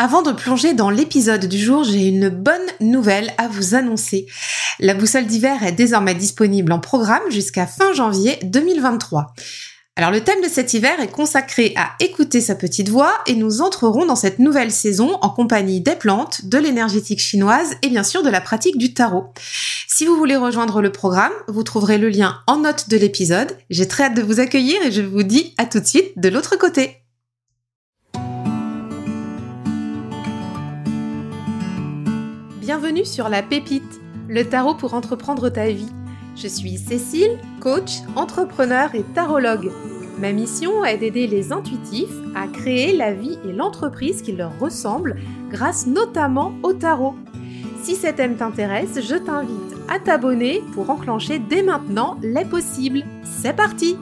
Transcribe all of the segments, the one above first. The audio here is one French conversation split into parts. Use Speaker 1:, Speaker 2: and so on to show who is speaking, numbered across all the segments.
Speaker 1: Avant de plonger dans l'épisode du jour, j'ai une bonne nouvelle à vous annoncer. La boussole d'hiver est désormais disponible en programme jusqu'à fin janvier 2023. Alors le thème de cet hiver est consacré à écouter sa petite voix et nous entrerons dans cette nouvelle saison en compagnie des plantes, de l'énergétique chinoise et bien sûr de la pratique du tarot. Si vous voulez rejoindre le programme, vous trouverez le lien en note de l'épisode. J'ai très hâte de vous accueillir et je vous dis à tout de suite de l'autre côté. Bienvenue sur La Pépite, le tarot pour entreprendre ta vie. Je suis Cécile, coach, entrepreneur et tarologue. Ma mission est d'aider les intuitifs à créer la vie et l'entreprise qui leur ressemblent grâce notamment au tarot. Si cet thème t'intéresse, je t'invite à t'abonner pour enclencher dès maintenant les possibles. C'est parti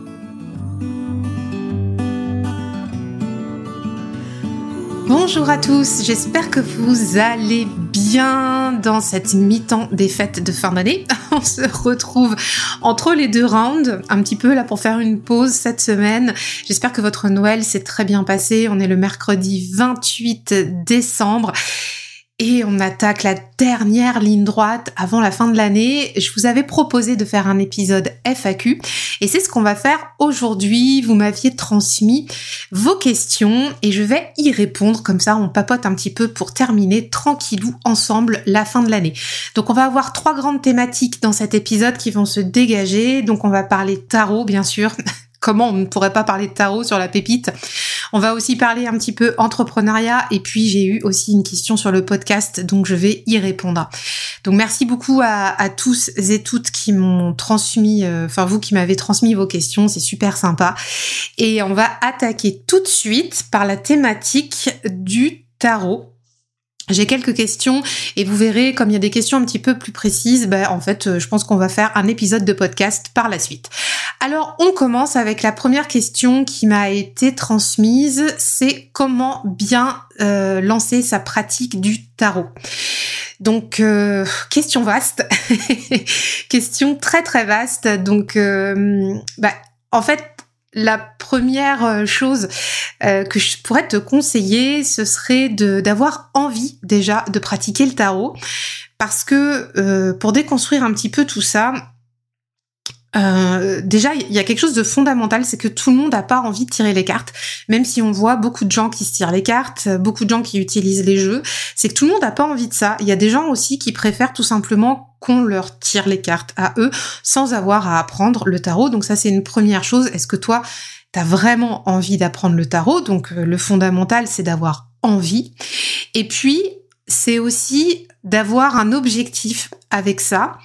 Speaker 1: Bonjour à tous, j'espère que vous allez bien dans cette mi-temps des fêtes de fin d'année. On se retrouve entre les deux rounds, un petit peu là pour faire une pause cette semaine. J'espère que votre Noël s'est très bien passé. On est le mercredi 28 décembre et on attaque la dernière ligne droite avant la fin de l'année. Je vous avais proposé de faire un épisode FAQ et c'est ce qu'on va faire aujourd'hui. Vous m'aviez transmis vos questions et je vais y répondre. Comme ça, on papote un petit peu pour terminer tranquillou ensemble la fin de l'année. Donc on va avoir trois grandes thématiques dans cet épisode qui vont se dégager. Donc on va parler tarot, bien sûr. comment on ne pourrait pas parler de tarot sur la pépite? On va aussi parler un petit peu entrepreneuriat et puis j'ai eu aussi une question sur le podcast donc je vais y répondre. Donc merci beaucoup à, tous et toutes qui m'ont transmis, euh, enfin vous qui m'avez transmis vos questions, c'est super sympa. Et on va attaquer tout de suite par la thématique du tarot. J'ai quelques questions et vous verrez, comme il y a des questions un petit peu plus précises, ben, en fait, euh, je pense qu'on va faire un épisode de podcast par la suite. Alors, on commence avec la première question qui m'a été transmise, c'est comment bien euh, lancer sa pratique du tarot. Donc, euh, question vaste, question très très vaste. Donc, bah, en fait, la première euh, chose euh, que je pourrais te conseiller, ce serait d'avoir envie déjà de pratiquer le tarot. Parce que euh, pour déconstruire un petit peu tout ça, euh, déjà, il y a quelque chose de fondamental, c'est que tout le monde n'a pas envie de tirer les cartes, même si on voit beaucoup de gens qui se tirent les cartes, beaucoup de gens qui utilisent les jeux, c'est que tout le monde n'a pas envie de ça. Il y a des gens aussi qui préfèrent tout simplement qu'on leur tire les cartes à eux sans avoir à apprendre le tarot. Donc ça, c'est une première chose. Est-ce que toi, t'as vraiment envie d'apprendre le tarot? Donc euh, le fondamental, c'est d'avoir envie. Et puis, c'est aussi d'avoir un objectif avec ça.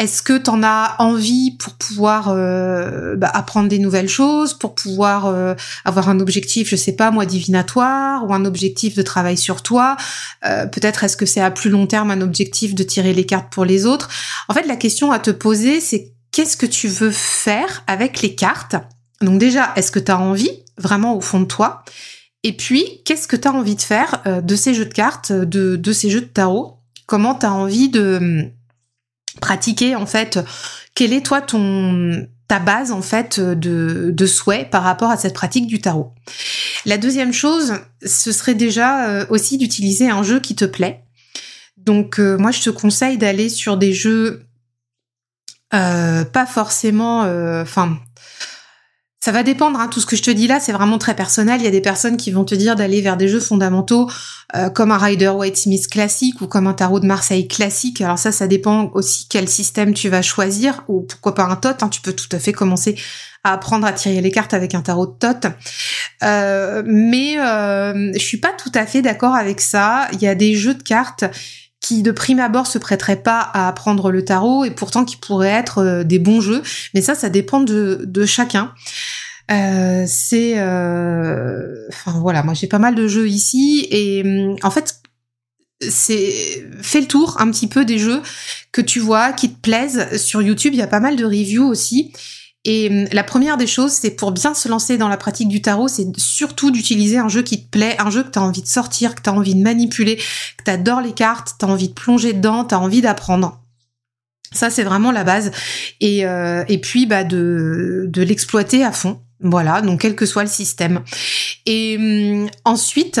Speaker 1: Est-ce que tu en as envie pour pouvoir euh, bah, apprendre des nouvelles choses, pour pouvoir euh, avoir un objectif, je sais pas moi, divinatoire ou un objectif de travail sur toi? Euh, Peut-être est-ce que c'est à plus long terme un objectif de tirer les cartes pour les autres? En fait, la question à te poser, c'est qu'est-ce que tu veux faire avec les cartes? Donc déjà, est-ce que tu as envie vraiment au fond de toi? Et puis, qu'est-ce que tu as envie de faire de ces jeux de cartes, de, de ces jeux de tarot? Comment tu as envie de pratiquer en fait quelle est toi ton ta base en fait de, de souhait par rapport à cette pratique du tarot? La deuxième chose, ce serait déjà euh, aussi d'utiliser un jeu qui te plaît. Donc euh, moi je te conseille d'aller sur des jeux euh, pas forcément, enfin ça va dépendre, hein. tout ce que je te dis là, c'est vraiment très personnel. Il y a des personnes qui vont te dire d'aller vers des jeux fondamentaux euh, comme un Rider Waite Smith classique ou comme un tarot de Marseille classique. Alors ça, ça dépend aussi quel système tu vas choisir ou pourquoi pas un tot. Hein. Tu peux tout à fait commencer à apprendre à tirer les cartes avec un tarot de tot. Euh, mais euh, je suis pas tout à fait d'accord avec ça. Il y a des jeux de cartes qui de prime abord se prêteraient pas à apprendre le tarot et pourtant qui pourraient être euh, des bons jeux. Mais ça, ça dépend de, de chacun. Euh, c'est, euh... enfin voilà, moi j'ai pas mal de jeux ici et hum, en fait c'est fais le tour un petit peu des jeux que tu vois qui te plaisent sur YouTube. Il y a pas mal de reviews aussi et hum, la première des choses, c'est pour bien se lancer dans la pratique du tarot, c'est surtout d'utiliser un jeu qui te plaît, un jeu que tu as envie de sortir, que tu as envie de manipuler, que tu adores les cartes, tu as envie de plonger dedans, tu as envie d'apprendre. Ça, c'est vraiment la base. Et, euh, et puis, bah, de, de l'exploiter à fond. Voilà, donc quel que soit le système. Et hum, ensuite,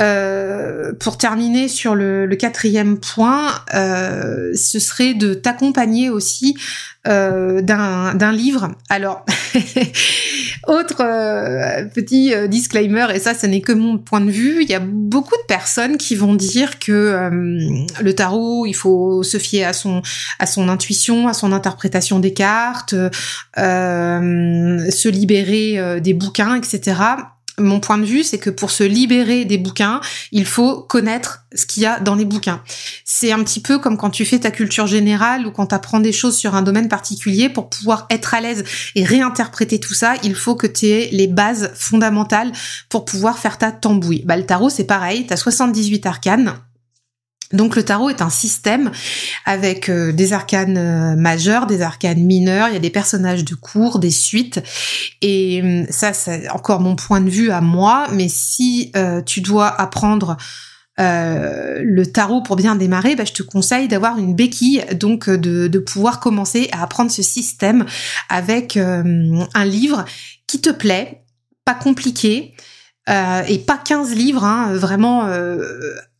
Speaker 1: euh, pour terminer sur le, quatrième point, euh, ce serait de t'accompagner aussi euh, d'un livre. Alors, autre petit disclaimer, et ça, ce n'est que mon point de vue, il y a beaucoup de personnes qui vont dire que le tarot, il faut se fier à son à son intuition, à son interprétation des cartes, se libérer des bouquins, etc mon point de vue, c'est que pour se libérer des bouquins, il faut connaître ce qu'il y a dans les bouquins. C'est un petit peu comme quand tu fais ta culture générale ou quand tu apprends des choses sur un domaine particulier pour pouvoir être à l'aise et réinterpréter tout ça, il faut que tu aies les bases fondamentales pour pouvoir faire ta tambouille. Bah, le tarot, c'est pareil, tu as 78 arcanes. Donc le tarot est un système avec euh, des arcanes euh, majeurs, des arcanes mineurs, il y a des personnages de cours, des suites, et hum, ça c'est encore mon point de vue à moi, mais si euh, tu dois apprendre le tarot pour bien démarrer, bah, je te conseille d'avoir une béquille, donc de, de, pouvoir commencer à apprendre ce système avec un livre qui te plaît, pas compliqué, et pas 15 livres, hein, vraiment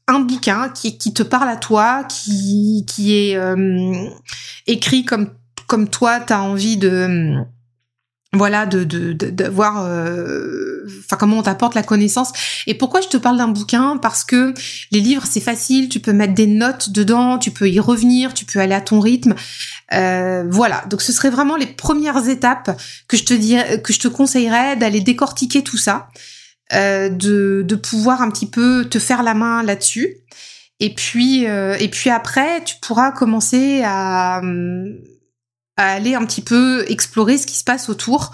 Speaker 1: un bouquin qui, te parle à toi, qui, est euh, écrit comme, toi, tu as envie de voilà de voir euh, enfin comment on t'apporte la connaissance. Et pourquoi je te parle d'un bouquin? Parce que les livres c'est facile tu peux mettre des notes dedans tu peux y revenir tu peux aller à ton rythme. Euh, voilà. Donc ce serait vraiment les premières étapes que je te que je te conseillerais d'aller décortiquer tout ça. euh, de, de pouvoir un petit peu te faire la main là-dessus. Et puis, euh, et puis après, tu pourras commencer à, à, aller un petit peu explorer ce qui se passe autour.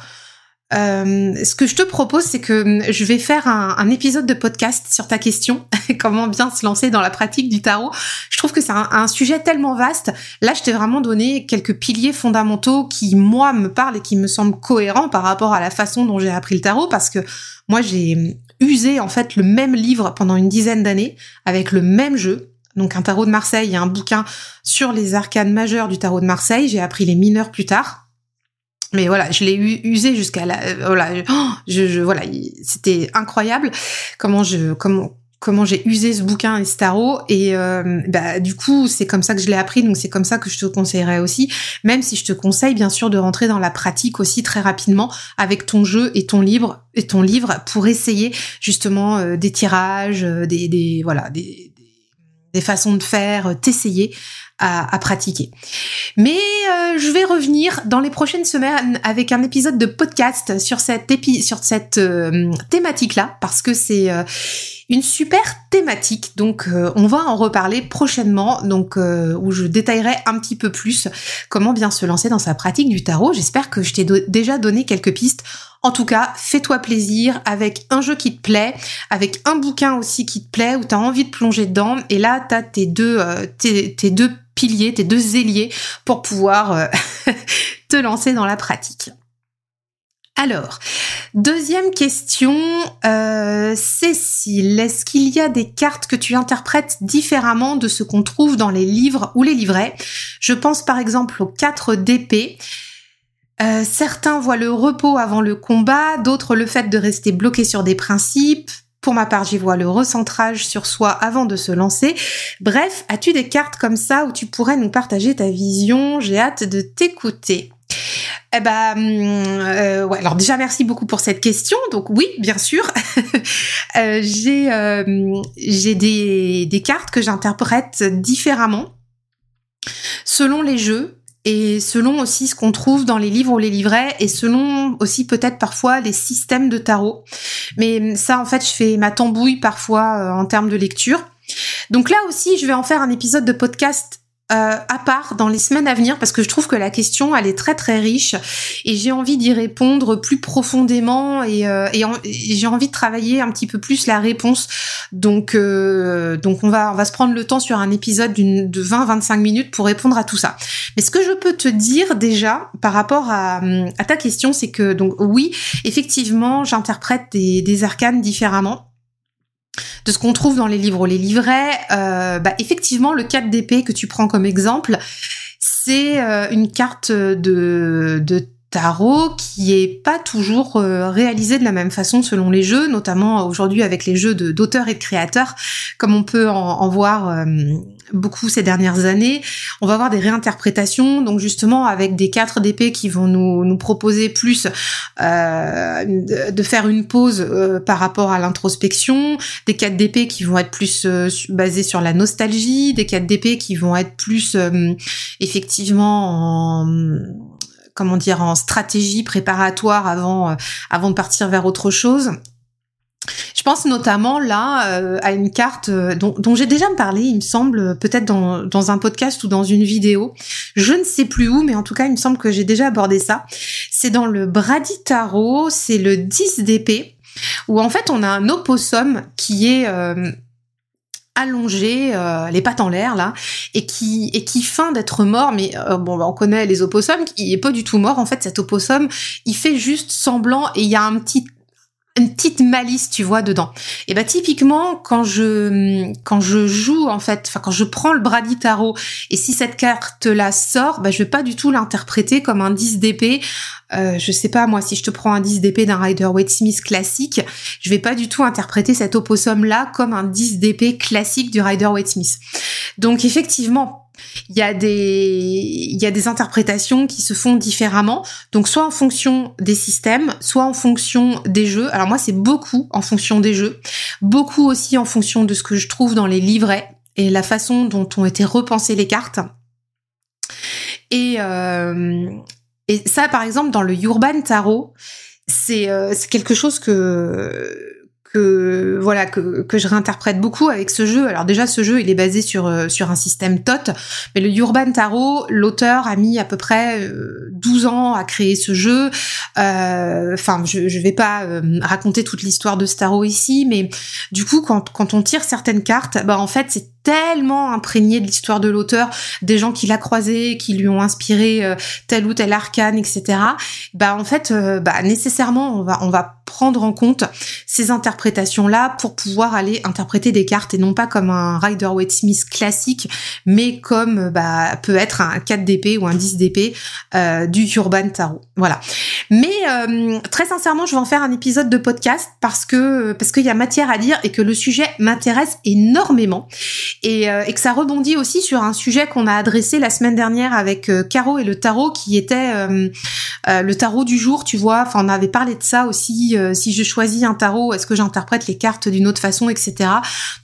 Speaker 1: Euh, ce que je te propose, c'est que je vais faire un, épisode de podcast sur ta question, comment bien se lancer dans la pratique du tarot. Je trouve que c'est un, un, sujet tellement vaste. Là, je t'ai vraiment donné quelques piliers fondamentaux qui, moi, me parlent et qui me semblent cohérents par rapport à la façon dont j'ai appris le tarot, parce que moi, j'ai usé en fait le même livre pendant une dizaine d'années avec le même jeu. Donc un tarot de Marseille et un bouquin sur les arcanes majeures du tarot de Marseille. J'ai appris les mineurs plus tard. Mais voilà, je l'ai usé jusqu'à la, euh, voilà, oh, je, je, voilà, c'était incroyable comment je, comment, comment j'ai usé ce bouquin et ce tarot. Et euh, bah, du coup c'est comme ça que je l'ai appris donc c'est comme ça que je te conseillerais aussi même si je te conseille bien sûr de rentrer dans la pratique aussi très rapidement avec ton jeu et ton livre et ton livre pour essayer justement euh, des tirages des, des voilà des, des façons de faire t'essayer à, pratiquer. Mais euh, je vais revenir dans les prochaines semaines avec un épisode de podcast sur cette, épi sur cette euh, thématique-là, parce que c'est euh, une super thématique. Donc on va en reparler prochainement, donc où je détaillerai un petit peu plus comment bien se lancer dans sa pratique du tarot. J'espère que je t'ai déjà donné quelques pistes. En tout cas, fais-toi plaisir avec un jeu qui te plaît, avec un bouquin aussi qui te plaît, où tu as envie de plonger dedans. Et là, tu as tes deux, tes, tes deux piliers, tes deux ailiers pour pouvoir euh, te lancer dans la pratique. Alors, deuxième question, euh, Cécile, est-ce qu'il y a des cartes que tu interprètes différemment de ce qu'on trouve dans les livres ou les livrets? Je pense par exemple aux 4 d'épée. Euh, certains voient le repos avant le combat, d'autres le fait de rester bloqué sur des principes, pour ma part, j'y vois le recentrage sur soi avant de se lancer. Bref, as-tu des cartes comme ça où tu pourrais nous partager ta vision? J'ai hâte de t'écouter. Eh ben, euh, ouais. Alors déjà, merci beaucoup pour cette question. Donc oui, bien sûr, euh, j'ai euh, j'ai des, des cartes que j'interprète différemment selon les jeux et selon aussi ce qu'on trouve dans les livres ou les livrets et selon aussi peut-être parfois les systèmes de tarot. Mais ça en fait je fais ma tambouille parfois euh, en termes de lecture. Donc là aussi je vais en faire un épisode de podcast euh, à part dans les semaines à venir parce que je trouve que la question elle est très très riche et j'ai envie d'y répondre plus profondément et, euh, j'ai envie de travailler un petit peu plus la réponse. Donc euh, donc on va on va se prendre le temps sur un épisode d'une de 20-25 minutes pour répondre à tout ça. Mais ce que je peux te dire déjà par rapport à, à ta question c'est que donc oui effectivement j'interprète des, des arcanes différemment de ce qu'on trouve dans les livres ou les livrets, euh, bah, effectivement, le 4 d'épée que tu prends comme exemple, c'est euh, une carte de, de tarot qui est pas toujours euh, réalisé de la même façon selon les jeux, notamment aujourd'hui avec les jeux d'auteurs et de créateurs, comme on peut en, voir euh, beaucoup ces dernières années. On va avoir des réinterprétations, donc justement avec des quatre d'épée qui vont nous, nous proposer plus euh, de faire une pause par rapport à l'introspection, des quatre d'épée qui vont être plus basés sur la nostalgie, des quatre d'épée qui vont être plus effectivement en comment dire, en stratégie préparatoire avant, euh, avant de partir vers autre chose. Je pense notamment là euh, à une carte euh, dont, dont j'ai déjà parlé, il me semble, peut-être dans, dans un podcast ou dans une vidéo. Je ne sais plus où, mais en tout cas, il me semble que j'ai déjà abordé ça. C'est dans le Brady Tarot, c'est le 10 d'épée, où en fait on a un opossum qui est allongé, euh, les pattes en l'air là, et qui et qui feint d'être mort. Mais euh, bon, bah, on connaît les opossums, il est pas du tout mort. En fait, cet opossum, il fait juste semblant et il y a un petit une petite malice, tu vois, dedans. Et bah typiquement quand je quand je joue en fait, enfin quand je prends le Brady Tarot et si cette carte là sort, bah je vais pas du tout l'interpréter comme un 10 d'épée. Euh, je sais pas moi si je te prends un 10 d'épée d'un Rider Waite Smith classique, je vais pas du tout interpréter cet opossum là comme un 10 d'épée classique du Rider Waite Smith. Donc effectivement, il y a des il y a des interprétations qui se font différemment. Donc soit en fonction des systèmes soit en fonction des jeux. Alors moi c'est beaucoup en fonction des jeux. Beaucoup aussi en fonction de ce que je trouve dans les livrets et la façon dont ont été repensées les cartes. Et euh, et ça par exemple dans le Urban Tarot c'est euh, c'est quelque chose que que voilà que, que je réinterprète beaucoup avec ce jeu. Alors déjà ce jeu il est basé sur euh, sur un système TOT, mais le Urban Tarot, l'auteur a mis à peu près 12 euh, ans à créer ce jeu. Euh, enfin, je je vais pas raconter toute l'histoire de ce tarot ici, mais du coup quand quand on tire certaines cartes, bah en fait c'est tellement imprégné de l'histoire de l'auteur, des gens qui l'a croisé, qui lui ont inspiré euh, tel ou tel arcane, etc. Bah en fait, euh, bah nécessairement on va on va prendre en compte ces interprétations là pour pouvoir aller interpréter des cartes et non pas comme un Rider Waite Smith classique, mais comme bah peut être un 4 d'épée ou un 10 d'épée euh, du Urban Tarot. Voilà. Mais très sincèrement, je vais en faire un épisode de podcast parce que parce qu'il y a matière à dire et que le sujet m'intéresse énormément et, euh, et, que ça rebondit aussi sur un sujet qu'on a adressé la semaine dernière avec euh, Caro et le tarot qui était euh, le tarot du jour, tu vois. Enfin, on avait parlé de ça aussi. si je choisis un tarot, est-ce que j'interprète les cartes d'une autre façon, etc.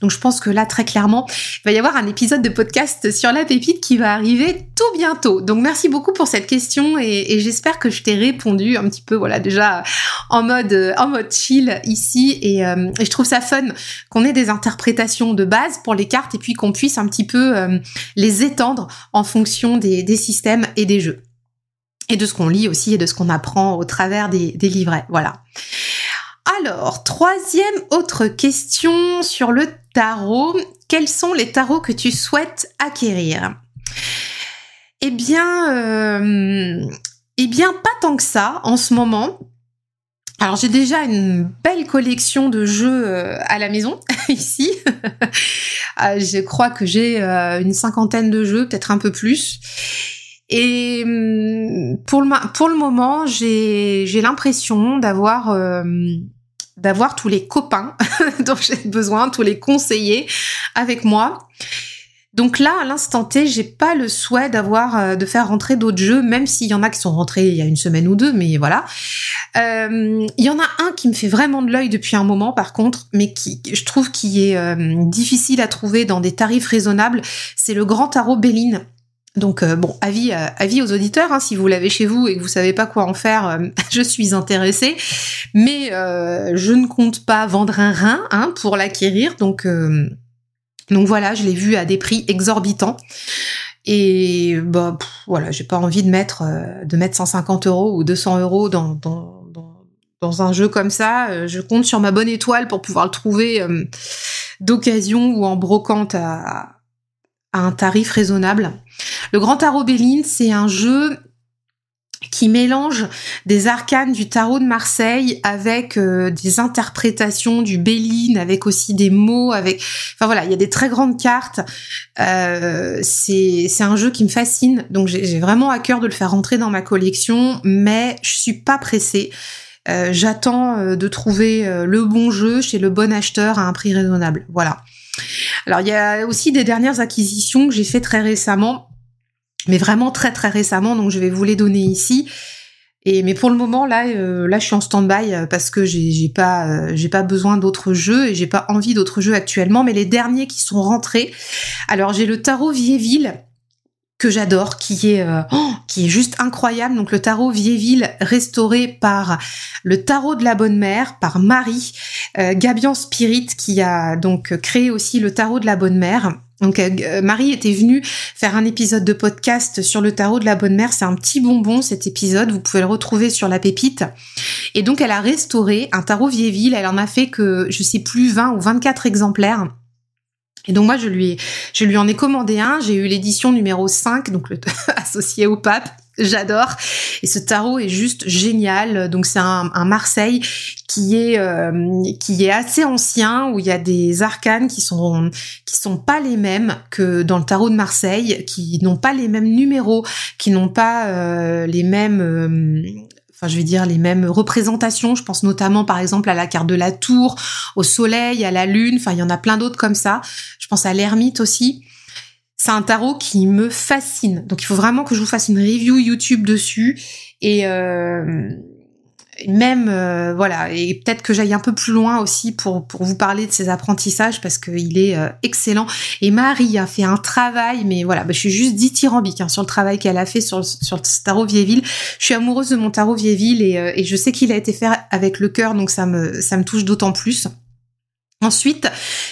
Speaker 1: Donc, je pense que là, très clairement, il va y avoir un épisode de podcast sur la pépite qui va arriver tout bientôt. Donc, merci beaucoup pour cette question et, j'espère que je t'ai répondu un petit peu, voilà, déjà en mode en mode chill ici. Et, je trouve ça fun qu'on ait des interprétations de base pour les cartes qu'on puisse un petit peu euh, les étendre en fonction des, systèmes et des jeux. Et de ce qu'on lit aussi et de ce qu'on apprend au travers des, livrets. Voilà. Alors, troisième autre question sur le tarot. Quels sont les tarots que tu souhaites acquérir? Eh bien, euh, eh bien, pas tant que ça en ce moment. Alors j'ai déjà une belle collection de jeux euh, à la maison ici. Euh, je crois que j'ai euh, une cinquantaine de jeux, peut-être un peu plus. Et hum, pour le, pour le moment, j'ai l'impression d'avoir d'avoir tous les copains dont j'ai besoin, tous les conseillers avec moi. Donc là, à l'instant T, j'ai pas le souhait d'avoir euh, de faire rentrer d'autres jeux, même s'il y en a qui sont rentrés il y a une semaine ou deux, mais voilà. Euh, il y en a un qui me fait vraiment de l'œil depuis un moment, par contre, mais qui je trouve qui est euh, difficile à trouver dans des tarifs raisonnables. C'est le Grand Tarot Béline. Donc bon, avis, avis aux auditeurs, hein, si vous l'avez chez vous et que vous savez pas quoi en faire, je suis intéressée, mais je ne compte pas vendre un rein hein, pour l'acquérir, donc donc voilà, je l'ai vu à des prix exorbitants. Et bah voilà, j'ai pas envie de mettre euh, de mettre 150 euros ou 200 euros dans, dans, dans, un jeu comme ça. Euh, je compte sur ma bonne étoile pour pouvoir le trouver euh, d'occasion ou en brocante à, à, un tarif raisonnable. Le Grand Tarot c'est un jeu qui mélange des arcanes du tarot de Marseille avec euh, des interprétations du Béline, avec aussi des mots, avec, enfin voilà, il y a des très grandes cartes. Euh, c'est un jeu qui me fascine, donc j'ai vraiment à cœur de le faire rentrer dans ma collection, mais je suis pas pressée. Euh, J'attends de trouver le bon jeu chez le bon acheteur à un prix raisonnable. Voilà. Alors il y a aussi des dernières acquisitions que j'ai fait très récemment mais vraiment très très récemment, donc je vais vous les donner ici. Et mais pour le moment là, euh, là je suis en stand-by euh, parce que j'ai pas euh, j'ai pas besoin d'autres jeux et j'ai pas envie d'autres jeux actuellement. Mais les derniers qui sont rentrés, alors j'ai le tarot Viéville que j'adore, qui est oh, qui est juste incroyable. Donc le tarot Viéville restauré par le tarot de la bonne mère, par Marie Gabian Spirit, qui a donc créé aussi le tarot de la bonne mère. Donc euh, Marie était venue faire un épisode de podcast sur le tarot de la bonne mère. C'est un petit bonbon cet épisode. Vous pouvez le retrouver sur la pépite. Et donc elle a restauré un tarot Vieilleville. Elle en a fait que je sais plus 20 ou 24 exemplaires. Et donc moi je lui je lui en ai commandé un, j'ai eu l'édition numéro 5 donc le au pape J'adore. Et ce tarot est juste génial. Donc c'est un, Marseille qui est euh, qui est assez ancien où il y a des arcanes qui sont qui sont pas les mêmes que dans le tarot de Marseille, qui n'ont pas les mêmes numéros, qui n'ont pas euh, les mêmes euh, enfin je vais dire les mêmes représentations. Je pense notamment par exemple à la carte de la tour, au soleil, à la lune. Enfin il y en a plein d'autres comme ça. Je pense à l'ermite aussi. C'est un tarot qui me fascine. Donc il faut vraiment que je vous fasse une review YouTube dessus et euh, même euh, voilà et peut-être que j'aille un peu plus loin aussi pour pour vous parler de ses apprentissages parce qu'il est euh, excellent. Et Marie a fait un travail, mais voilà, bah, je suis juste dithyrambique hein, sur le travail qu'elle a fait sur sur tarot Vieilleville. Je suis amoureuse de mon tarot Vieilleville et, et je sais qu'il a été fait avec le cœur, donc ça me ça me touche d'autant plus. Ensuite,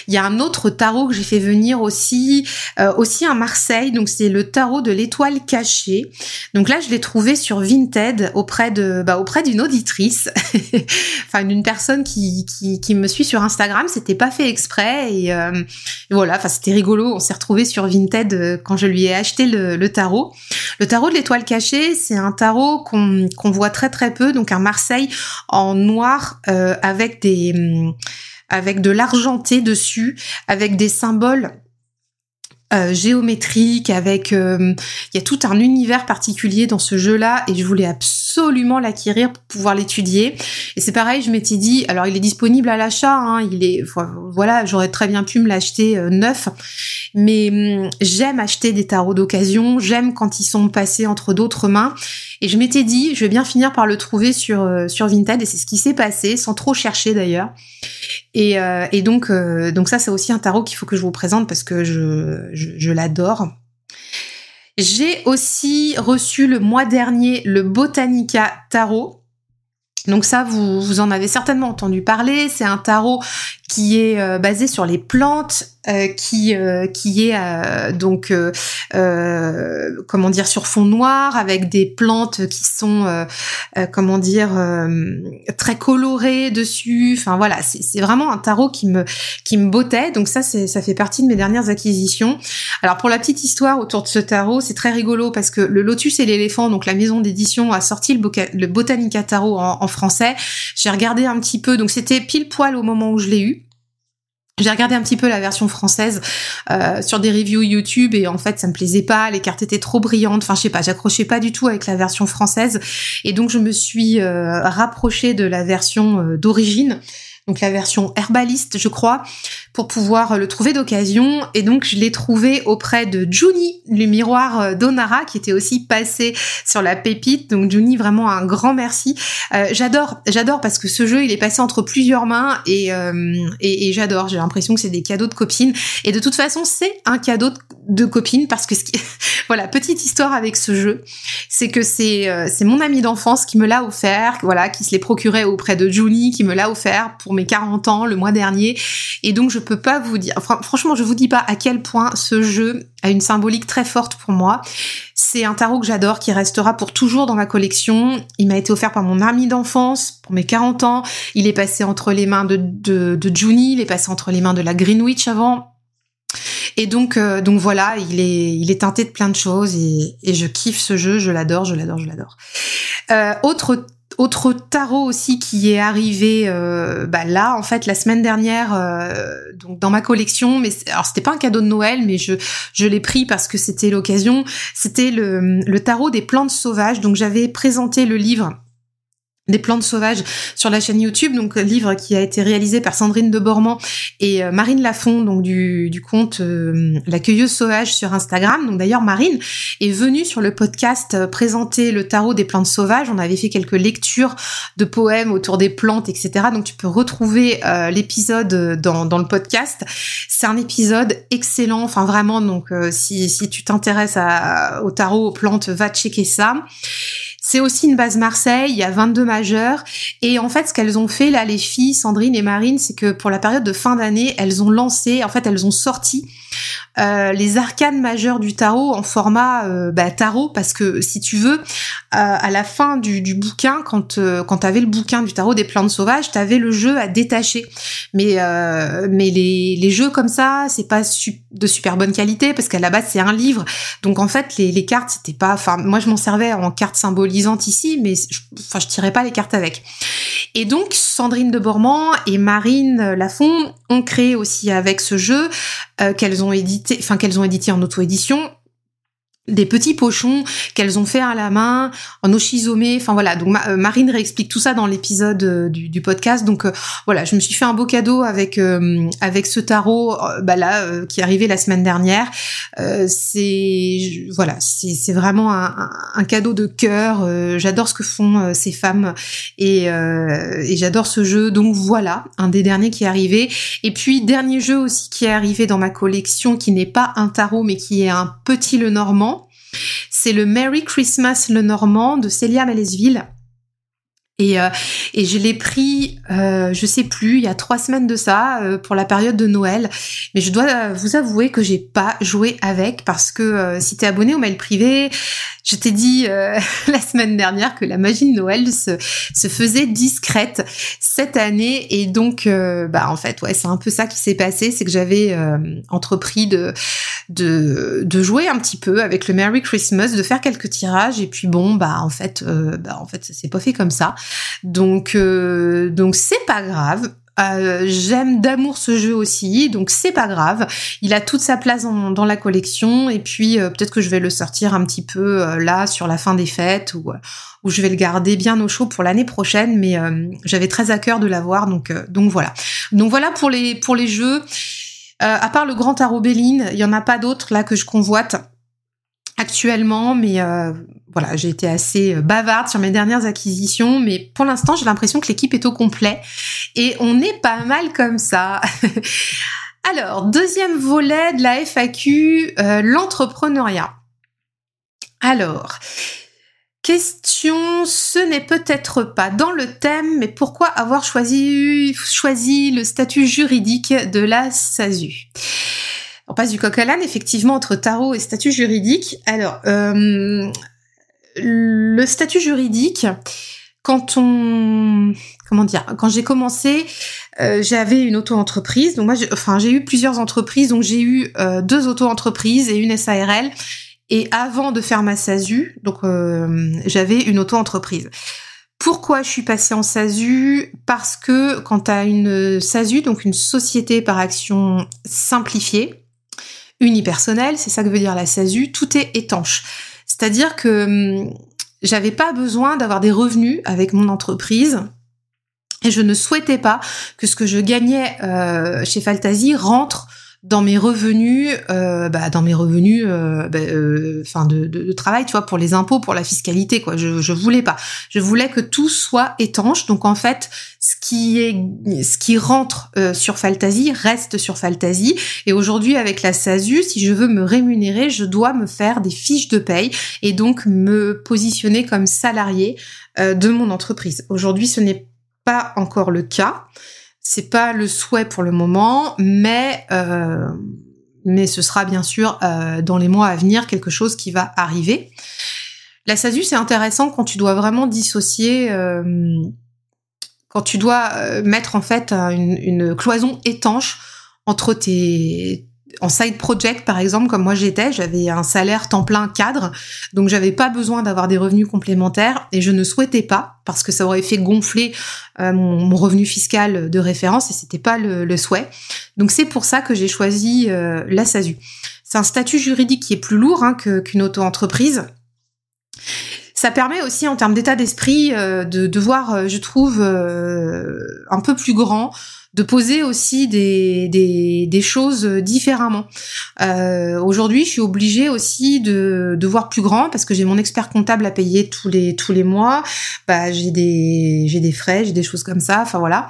Speaker 1: il y a un autre tarot que j'ai fait venir aussi, euh, aussi à Marseille. Donc c'est le tarot de l'étoile cachée. Donc là, je l'ai trouvé sur Vinted auprès de, bah, auprès d'une auditrice, enfin d'une personne qui, qui, me suit sur Instagram. C'était pas fait exprès et, euh, voilà. Enfin c'était rigolo. On s'est retrouvé sur Vinted euh, quand je lui ai acheté le, tarot. Le tarot de l'étoile cachée, c'est un tarot qu'on voit très très peu. Donc un Marseille en noir avec des avec de l'argenté dessus, avec des symboles euh, géométriques, avec euh, il y a tout un univers particulier dans ce jeu-là et je voulais absolument l'acquérir pour pouvoir l'étudier. Et c'est pareil, je m'étais dit, alors il est disponible à l'achat, hein, il est voilà, j'aurais très bien pu me l'acheter euh, neuf, mais hum, j'aime acheter des tarots d'occasion, j'aime quand ils sont passés entre d'autres mains et je m'étais dit, je vais bien finir par le trouver sur sur Vinted et c'est ce qui s'est passé, sans trop chercher d'ailleurs. Et, euh, euh, donc ça, c'est aussi un tarot qu'il faut que je vous présente parce que je, je, je l'adore. J'ai aussi reçu le mois dernier le Botanica Tarot. Donc ça, vous, vous en avez certainement entendu parler. C'est un tarot qui est euh, basé sur les plantes, euh, qui euh, qui est donc comment dire sur fond noir avec des plantes qui sont comment dire très colorées dessus. Enfin voilà, c'est vraiment un tarot qui me qui me bottait. Donc ça c'est ça fait partie de mes dernières acquisitions. Alors pour la petite histoire autour de ce tarot, c'est très rigolo parce que le Lotus et l'éléphant, donc la maison d'édition a sorti le, le Botanica Tarot en, en français. J'ai regardé un petit peu, donc c'était pile poil au moment où je l'ai eu. J'ai regardé un petit peu la version française euh, sur des reviews YouTube et en fait ça me plaisait pas, les cartes étaient trop brillantes, enfin je sais pas, j'accrochais pas du tout avec la version française. Et donc je me suis euh, rapprochée de la version euh, d'origine. Donc la version herbaliste, je crois, pour pouvoir le trouver d'occasion. Et donc je l'ai trouvé auprès de Juni, le miroir euh, d'Onara, qui était aussi passé sur la pépite. Donc Juni, vraiment un grand merci. Euh, j'adore, j'adore parce que ce jeu, il est passé entre plusieurs mains et, euh, et, j'adore. J'ai l'impression que c'est des cadeaux de copines. Et de toute façon, c'est un cadeau de, copine parce que ce qui... voilà, petite histoire avec ce jeu, c'est que c'est c'est mon ami d'enfance qui me l'a offert, voilà, qui se l'est procuré auprès de Juni, qui me l'a offert pour mes 40 ans le mois dernier. Et donc je peux pas vous dire, franchement je vous dis pas à quel point ce jeu a une symbolique très forte pour moi. C'est un tarot que j'adore, qui restera pour toujours dans ma collection. Il m'a été offert par mon ami d'enfance pour mes 40 ans. Il est passé entre les mains de, de, de Juni, il est passé entre les mains de la Greenwich avant. Et donc, euh, donc voilà, il est, il est teinté de plein de choses et, je kiffe ce jeu, je l'adore, je l'adore, je l'adore. autre autre tarot aussi qui est arrivé euh, bah là en fait la semaine dernière euh, donc dans ma collection mais alors c'était pas un cadeau de Noël mais je je l'ai pris parce que c'était l'occasion c'était le, le tarot des plantes sauvages donc j'avais présenté le livre des plantes sauvages sur la chaîne YouTube, donc livre qui a été réalisé par Sandrine de Bormand et euh, Marine Lafont, donc du, du compte euh, La Cueilleuse Sauvage sur Instagram. Donc d'ailleurs Marine est venue sur le podcast euh, présenter le tarot des plantes sauvages. On avait fait quelques lectures de poèmes autour des plantes, etc. Donc tu peux retrouver l'épisode dans, dans le podcast. C'est un épisode excellent, enfin vraiment. Donc si, si tu t'intéresses au tarot, aux plantes, va checker ça. C'est aussi une base Marseille, il y a 22 majeurs. Et en fait, ce qu'elles ont fait, là, les filles, Sandrine et Marine, c'est que pour la période de fin d'année, elles ont lancé, en fait, elles ont sorti euh, les arcanes majeures du tarot en format euh, bah, tarot, parce que si tu veux, euh, à la fin du, du bouquin, quand, quand tu avais le bouquin du tarot des plantes sauvages, tu avais le jeu à détacher. Mais, mais les, les jeux comme ça, c'est pas de super bonne qualité, parce qu'à la base, c'est un livre. Donc en fait, les, les cartes, c'était pas... Enfin, moi, je m'en servais en cartes ici, mais je, enfin, je tirais pas les cartes avec. Et donc, Sandrine de Bormand et Marine Lafont ont créé aussi avec ce jeu euh, qu'elles ont édité, enfin qu'elles ont édité en auto-édition des petits pochons qu'elles ont fait à la main en oshizomé enfin voilà. Donc euh, Marine réexplique tout ça dans l'épisode euh, du, podcast. Donc euh, voilà. Je me suis fait un beau cadeau avec avec ce tarot bah là qui est arrivé la semaine dernière. C'est voilà. C'est vraiment un, un, cadeau de cœur. J'adore ce que font ces femmes et et j'adore ce jeu. Donc voilà. Un des derniers qui est arrivé. Et puis dernier jeu aussi qui est arrivé dans ma collection qui n'est pas un tarot mais qui est un petit le normand c'est le Merry Christmas le Normand de Célia Malesville. Et, euh, et je l'ai pris, euh, je sais plus, il y a trois semaines de ça, euh, pour la période de Noël. Mais je dois vous avouer que j'ai pas joué avec parce que euh, si t'es abonné au mail privé, je t'ai dit euh, la semaine dernière que la magie de Noël se, se faisait discrète cette année. Et donc euh, bah en fait ouais c'est un peu ça qui s'est passé. C'est que j'avais euh, entrepris de, de de jouer un petit peu avec le Merry Christmas de faire quelques tirages. Et puis bon bah en fait bah en fait ça s'est pas fait comme ça donc donc c'est pas grave euh, j'aime d'amour ce jeu aussi, donc c'est pas grave. Il a toute sa place dans, la collection et puis euh, peut-être que je vais le sortir un petit peu euh, là sur la fin des fêtes ou ou je vais le garder bien au chaud pour l'année prochaine. Mais j'avais très à cœur de l'avoir, donc donc voilà. Donc voilà pour les pour les jeux. à part le Grand Tarot Béline, il y en a pas d'autres là que je convoite actuellement, mais euh, voilà, j'ai été assez euh, bavarde sur mes dernières acquisitions, mais pour l'instant, j'ai l'impression que l'équipe est au complet et on est pas mal comme ça. Alors, deuxième volet de la FAQ, euh, l'entrepreneuriat. Alors, question, ce n'est peut-être pas dans le thème, mais pourquoi avoir choisi, choisi le statut juridique de la SASU on passe du coq à l'âne, effectivement, entre tarot et statut juridique. Alors, euh, le statut juridique, quand on, comment dire, quand j'ai commencé, euh, j'avais une auto-entreprise. Donc moi, enfin, j'ai eu plusieurs entreprises. Donc j'ai eu euh, deux auto-entreprises et une SARL. Et avant de faire ma SASU, donc j'avais une auto-entreprise. Pourquoi je suis passée en SASU? Parce que quand tu une SASU, donc une société par action simplifiée, unipersonnel, c'est ça que veut dire la SASU, tout est étanche. C'est-à-dire que hum, j'avais pas besoin d'avoir des revenus avec mon entreprise. Et je ne souhaitais pas que ce que je gagnais euh, chez Faltasi rentre dans mes revenus, euh, bah, dans mes revenus, euh, bah, euh, de, de, de, travail, tu vois, pour les impôts, pour la fiscalité, quoi. Je, je voulais pas. Je voulais que tout soit étanche. Donc en fait, ce qui est, ce qui rentre euh, sur Faltasi reste sur Faltasi. Et aujourd'hui, avec la SASU, si je veux me rémunérer, je dois me faire des fiches de paye et donc me positionner comme salarié de mon entreprise. Aujourd'hui, ce n'est pas encore le cas. C'est pas le souhait pour le moment, mais euh, mais ce sera bien sûr euh, dans les mois à venir quelque chose qui va arriver. La SASU, c'est intéressant quand tu dois vraiment dissocier, euh, quand tu dois mettre en fait une, une, cloison étanche entre tes en side project par exemple, comme moi j'étais, j'avais un salaire temps plein cadre, donc j'avais pas besoin d'avoir des revenus complémentaires et je ne souhaitais pas parce que ça aurait fait gonfler euh, mon, revenu fiscal de référence et c'était pas le, souhait. Donc c'est pour ça que j'ai choisi euh, la SASU. C'est un statut juridique qui est plus lourd hein, qu'une auto-entreprise. Ça permet aussi en termes d'état d'esprit euh, de, de voir, je trouve, un peu plus grand de poser aussi des, des, choses différemment. Euh, Aujourd'hui, je suis obligée aussi de, de voir plus grand parce que j'ai mon expert comptable à payer tous les tous les mois. Bah, j'ai des j'ai des frais, j'ai des choses comme ça. Enfin voilà.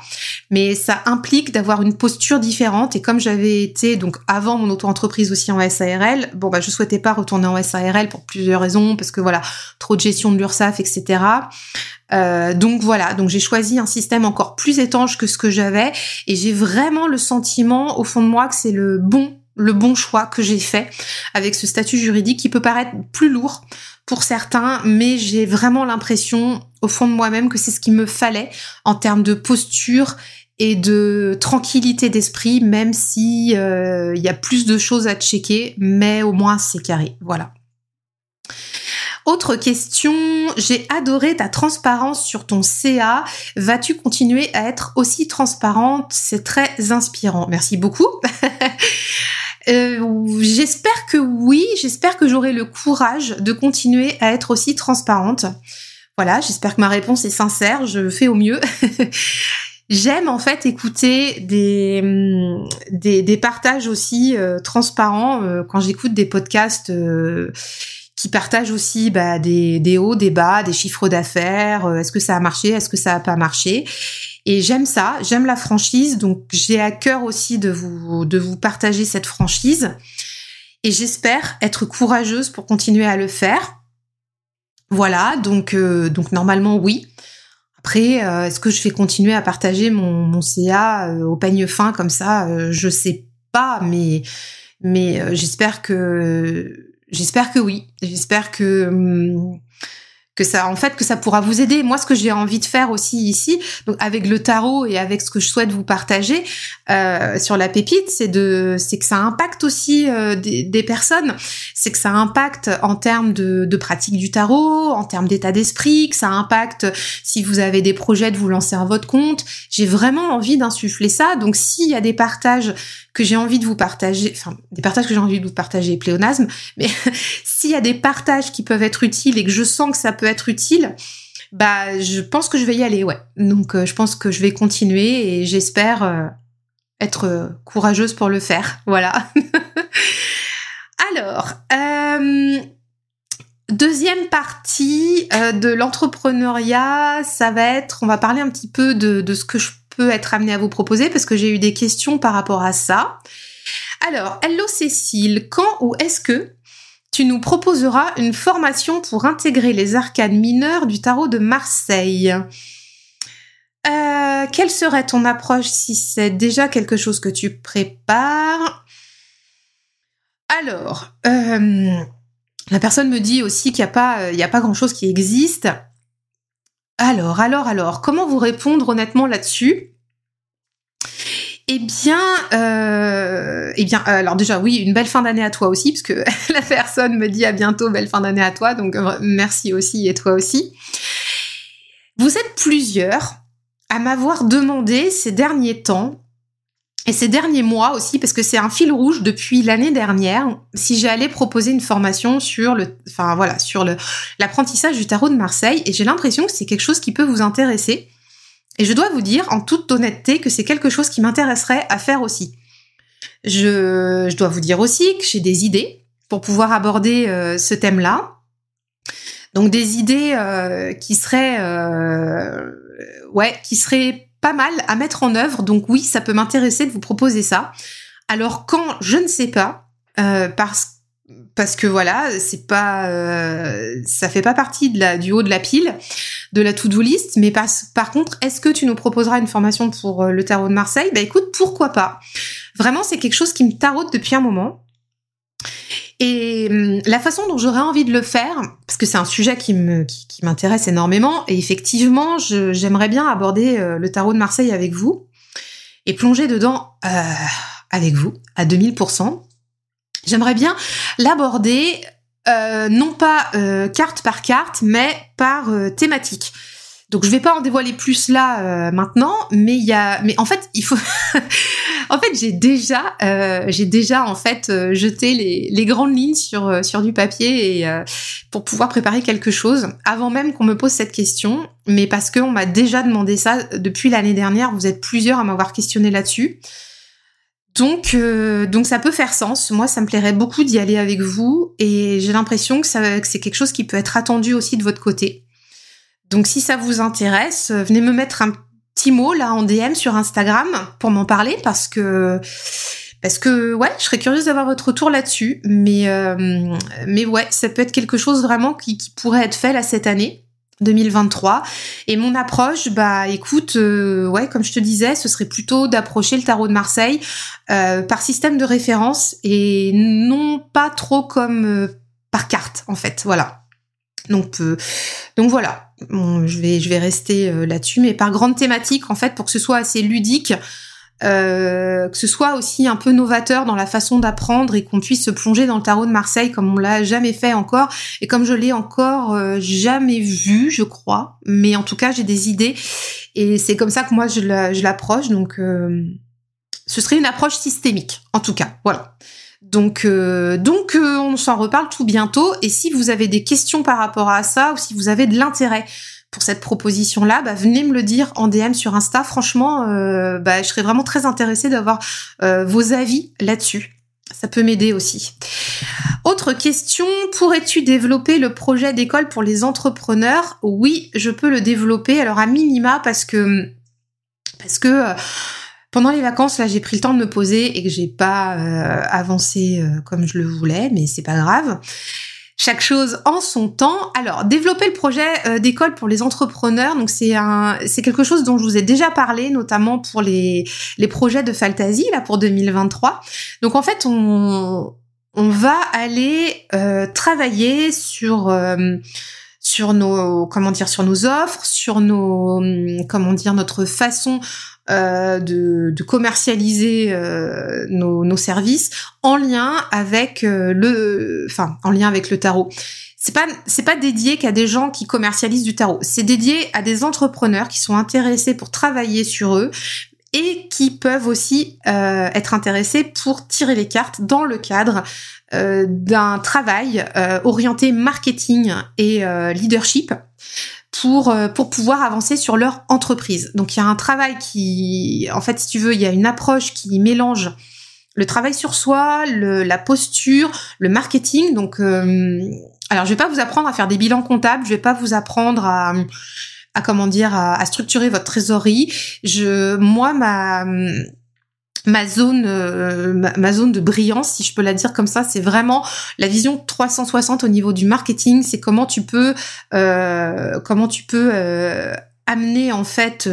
Speaker 1: Mais ça implique d'avoir une posture différente. Et comme j'avais été donc avant mon auto-entreprise aussi en SARL, bon bah je souhaitais pas retourner en SARL pour plusieurs raisons parce que voilà trop de gestion de l'URSSAF, etc. Euh, donc voilà, donc j'ai choisi un système encore plus étanche que ce que j'avais et j'ai vraiment le sentiment au fond de moi que c'est le bon choix que j'ai fait avec ce statut juridique qui peut paraître plus lourd pour certains, mais j'ai vraiment l'impression au fond de moi-même que c'est ce qu'il me fallait en termes de posture et de tranquillité d'esprit, même si euh, il y a plus de choses à checker, mais au moins c'est carré. Voilà. Autre question, j'ai adoré ta transparence sur ton CA. Vas-tu continuer à être aussi transparente? C'est très inspirant. Merci beaucoup. Euh, j'espère que oui, j'espère que j'aurai le courage de continuer à être aussi transparente. Voilà, j'espère que ma réponse est sincère, je fais au mieux. J'aime en fait écouter des, hum, des, partages aussi euh, transparents euh, quand j'écoute des podcasts qui partagent aussi bah, des, des, hauts, des bas, des chiffres d'affaires. Euh, est-ce que ça a marché Est-ce que ça a pas marché Et j'aime ça, j'aime la franchise, donc j'ai à cœur aussi de vous de vous partager cette franchise. Et j'espère être courageuse pour continuer à le faire. Voilà, donc euh, donc normalement oui. Après, euh, est-ce que je vais continuer à partager mon, mon CA au peigne fin comme ça? Je sais pas, mais mais j'espère que J'espère que oui. J'espère que hum, que ça en fait que ça pourra vous aider. Moi, ce que j'ai envie de faire aussi ici, donc avec le tarot et avec ce que je souhaite vous partager euh, sur la pépite, c'est de c'est que ça impacte aussi euh, des, des, personnes. C'est que ça impacte en termes de, de pratique du tarot, en termes d'état d'esprit, que ça impacte si vous avez des projets de vous lancer à votre compte. J'ai vraiment envie d'insuffler ça. Donc s'il y a des partages que j'ai envie de vous partager, enfin des partages que j'ai envie de vous partager, pléonasme, mais s'il y a des partages qui peuvent être utiles et que je sens que ça peut être utile, bah je pense que je vais y aller, ouais. Donc euh, je pense que je vais continuer et j'espère euh, être euh, courageuse pour le faire, voilà. Alors, deuxième partie de l'entrepreneuriat, ça va être, on va parler un petit peu de, de ce que je peux être amenée à vous proposer parce que j'ai eu des questions par rapport à ça. Alors, hello Cécile, quand ou est-ce que tu nous proposeras une formation pour intégrer les arcades mineures du tarot de Marseille? Euh, Quelle serait ton approche si c'est déjà quelque chose que tu prépares? Alors, euh, la personne me dit aussi qu'il n'y a pas, il a pas grand-chose qui existe. Alors, alors, alors, comment vous répondre honnêtement là-dessus? Eh bien, euh, eh bien, euh, alors déjà oui, une belle fin d'année à toi aussi, parce que la personne me dit à bientôt, belle fin d'année à toi, donc merci aussi et toi aussi. Vous êtes plusieurs à m'avoir demandé ces derniers temps et ces derniers mois aussi, parce que c'est un fil rouge depuis l'année dernière, si j'allais proposer une formation sur le, enfin voilà, sur le l'apprentissage du tarot de Marseille, et j'ai l'impression que c'est quelque chose qui peut vous intéresser. Et je dois vous dire en toute honnêteté que c'est quelque chose qui m'intéresserait à faire aussi. Je, je, dois vous dire aussi que j'ai des idées pour pouvoir aborder euh, ce thème-là. Donc des idées euh, qui seraient, euh, ouais, qui seraient pas mal à mettre en œuvre. Donc oui, ça peut m'intéresser de vous proposer ça. Alors quand je ne sais pas, euh, parce parce que voilà, c'est pas, euh, ça fait pas partie de la, du haut de la pile, de la to-do list. Mais par, par contre, est-ce que tu nous proposeras une formation pour euh, le tarot de Marseille? Bah écoute, pourquoi pas? Vraiment, c'est quelque chose qui me taraude depuis un moment. Et hum, la façon dont j'aurais envie de le faire, parce que c'est un sujet qui m'intéresse énormément, et effectivement, j'aimerais bien aborder euh, le tarot de Marseille avec vous et plonger dedans euh, avec vous à 2000%. j'aimerais bien l'aborder euh, non pas carte par carte, mais par thématique. Donc je vais pas en dévoiler plus là maintenant, mais il y a, mais en fait il faut, en fait j'ai déjà, j'ai déjà en fait jeté les, les, grandes lignes sur sur du papier et pour pouvoir préparer quelque chose avant même qu'on me pose cette question, mais parce qu'on m'a déjà demandé ça depuis l'année dernière. Vous êtes plusieurs à m'avoir questionné là-dessus. Donc, euh, donc ça peut faire sens. Moi, ça me plairait beaucoup d'y aller avec vous, et j'ai l'impression que, que c'est quelque chose qui peut être attendu aussi de votre côté. Donc, si ça vous intéresse, euh, venez me mettre un petit mot là en DM sur Instagram pour m'en parler, parce que parce que ouais, je serais curieuse d'avoir votre retour là-dessus. Mais euh, mais ouais, ça peut être quelque chose vraiment qui, pourrait être fait là cette année. 2023. Et mon approche, bah écoute, euh, ouais, comme je te disais, ce serait plutôt d'approcher le tarot de Marseille par système de référence et non pas trop comme par carte en fait. Voilà. Donc donc voilà. Je vais je vais rester là-dessus, mais par grande thématique en fait pour que ce soit assez ludique. Euh, que ce soit aussi un peu novateur dans la façon d'apprendre et qu'on puisse se plonger dans le tarot de Marseille comme on l'a jamais fait encore et comme je l'ai encore euh, jamais vu, je crois. Mais en tout cas, j'ai des idées et c'est comme ça que moi je l'approche. Donc, euh, ce serait une approche systémique, en tout cas. Voilà. Donc, donc on s'en reparle tout bientôt. Et si vous avez des questions par rapport à ça ou si vous avez de l'intérêt pour cette proposition-là, bah, venez me le dire en DM sur Insta. Franchement, euh, bah, je serais vraiment très intéressée d'avoir euh, vos avis là-dessus. Ça peut m'aider aussi. Autre question, pourrais-tu développer le projet d'école pour les entrepreneurs? Oui, je peux le développer. Alors à minima parce que parce que euh, pendant les vacances, là, j'ai pris le temps de me poser et que j'ai pas avancé comme je le voulais, mais c'est pas grave chaque chose en son temps. Alors, développer le projet euh, d'école pour les entrepreneurs, donc c'est un, c'est quelque chose dont je vous ai déjà parlé, notamment pour les les projets de Fantasy là pour 2023. Donc en fait, on on va aller euh, travailler sur euh, sur nos comment dire sur nos offres, sur nos comment dire notre façon euh, de, commercialiser euh, nos, services en lien avec euh, le, enfin en lien avec le tarot. C'est pas c'est pas dédié qu'à des gens qui commercialisent du tarot. C'est dédié à des entrepreneurs qui sont intéressés pour travailler sur eux et qui peuvent aussi être intéressés pour tirer les cartes dans le cadre d'un travail orienté marketing et leadership pour euh, pour pouvoir avancer sur leur entreprise. Donc il y a un travail qui, en fait, si tu veux, il y a une approche qui mélange le travail sur soi, le, la posture, le marketing. Donc, euh, alors je vais pas vous apprendre à faire des bilans comptables, je vais pas vous apprendre à à comment dire à, à structurer votre trésorerie. Je, moi, ma ma zone euh, ma, zone de brillance si je peux la dire comme ça c'est vraiment la vision 360 au niveau du marketing. C'est comment tu peux euh, comment tu peux euh, amener en fait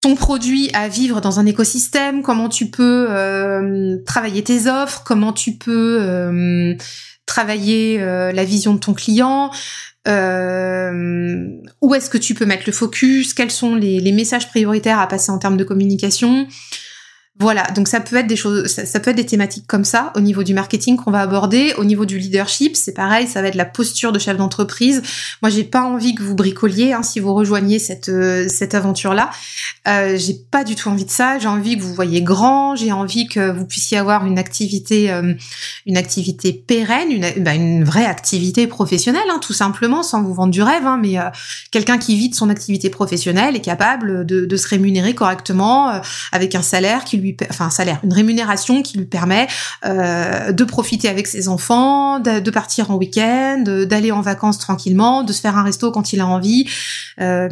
Speaker 1: ton produit à vivre dans un écosystème comment tu peux travailler tes offres comment tu peux travailler la vision de ton client euh, où est-ce que tu peux mettre le focus, quels sont les, les, messages prioritaires à passer en termes de communication, voilà, donc ça peut être des choses, ça, peut être des thématiques comme ça au niveau du marketing qu'on va aborder. Au niveau du leadership, c'est pareil, ça va être la posture de chef d'entreprise. Moi, j'ai pas envie que vous bricoliez hein, si vous rejoignez cette euh, cette aventure-là. Euh, j'ai pas du tout envie de ça. J'ai envie que vous voyez grand. J'ai envie que vous puissiez avoir une activité euh, une activité pérenne, une, bah, une vraie activité professionnelle, hein, tout simplement, sans vous vendre du rêve. Hein, mais euh, quelqu'un qui vit de son activité professionnelle est capable de, de se rémunérer correctement avec un salaire qui lui enfin un salaire, une rémunération qui lui permet euh, de profiter avec ses enfants, de, partir en week-end, d'aller en vacances tranquillement, de se faire un resto quand il a envie, euh,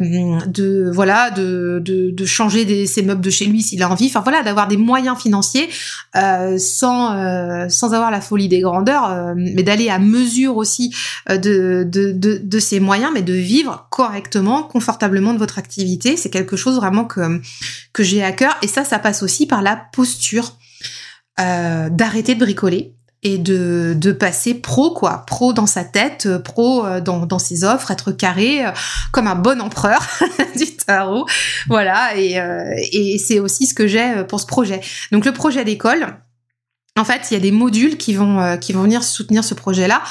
Speaker 1: de voilà, de, changer ses meubles de chez lui s'il a envie. Enfin voilà, d'avoir des moyens financiers euh, sans sans avoir la folie des grandeurs, mais d'aller à mesure aussi de, de, de, de ses moyens, mais de vivre correctement, confortablement de votre activité. C'est quelque chose vraiment que que j'ai à cœur. Et ça, ça passe aussi par la posture euh, d'arrêter de bricoler et de, de passer pro quoi, pro dans sa tête, euh, pro euh, dans, dans ses offres, être carré comme un bon empereur du tarot, voilà. Et, et c'est aussi ce que j'ai pour ce projet. Donc le projet d'école, En fait, il y a des modules qui vont qui vont venir soutenir ce projet-là.